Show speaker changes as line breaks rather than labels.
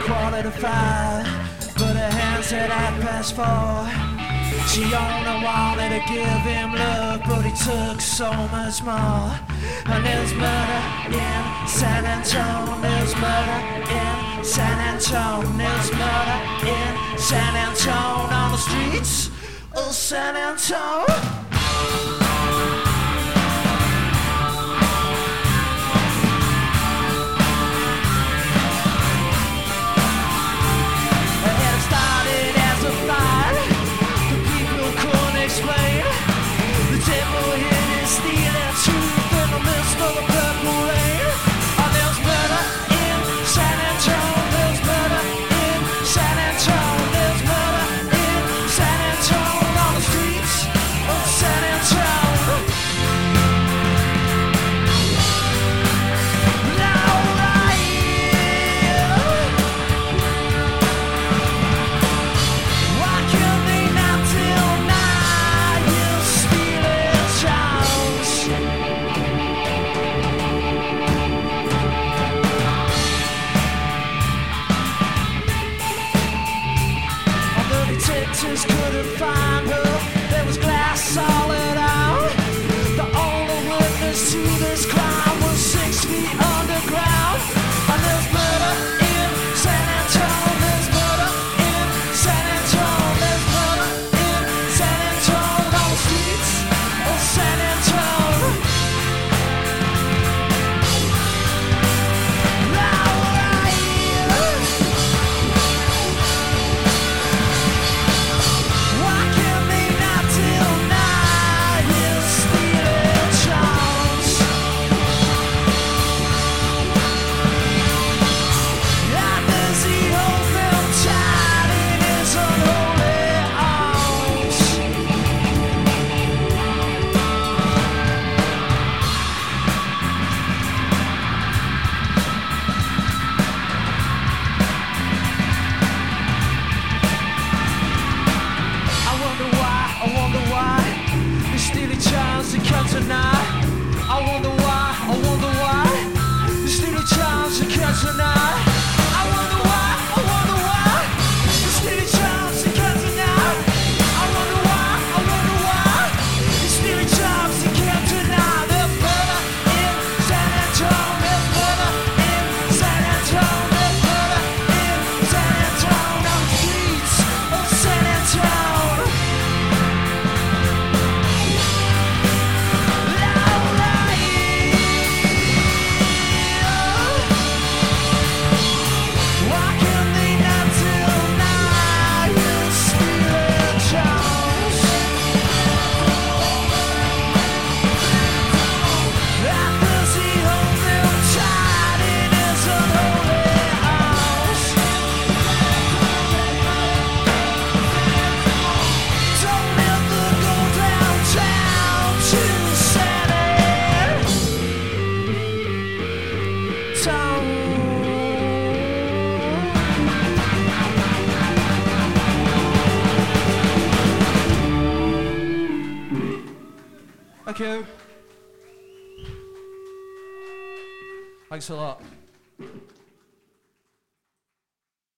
quarter to five. but her hands at half four. She on wanted wall to give him love. He took so much more. And there's murder in San Antonio. There's murder in San Antonio. There's murder in San Antonio on the streets of San Antonio. victims couldn't find her. There was glass all around. The only witness to this crime. you. Thanks a lot.